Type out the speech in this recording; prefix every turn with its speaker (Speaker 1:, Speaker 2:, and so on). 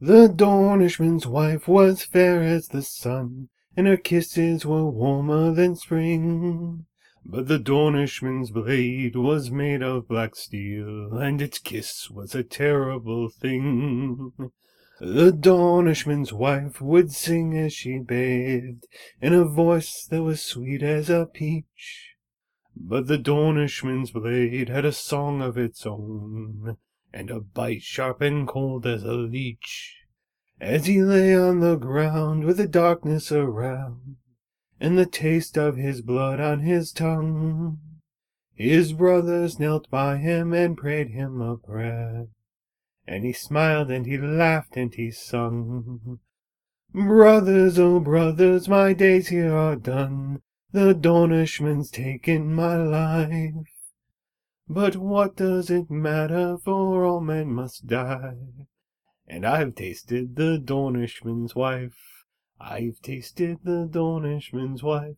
Speaker 1: The Dornishman's wife was fair as the sun, and her kisses were warmer than spring. But the Dornishman's blade was made of black steel, and its kiss was a terrible thing. The Dornishman's wife would sing as she bathed, in a voice that was sweet as a peach. But the Dornishman's blade had a song of its own, and a bite sharp and cold as a leech. As he lay on the ground with the darkness around, and the taste of his blood on his tongue, his brothers knelt by him and prayed him a prayer. And he smiled and he laughed and he sung. Brothers, oh brothers, my days here are done. The Dornishman's taken my life. But what does it matter, for all men must die. And I've tasted the Dornishman's wife. I've tasted the Dornishman's wife.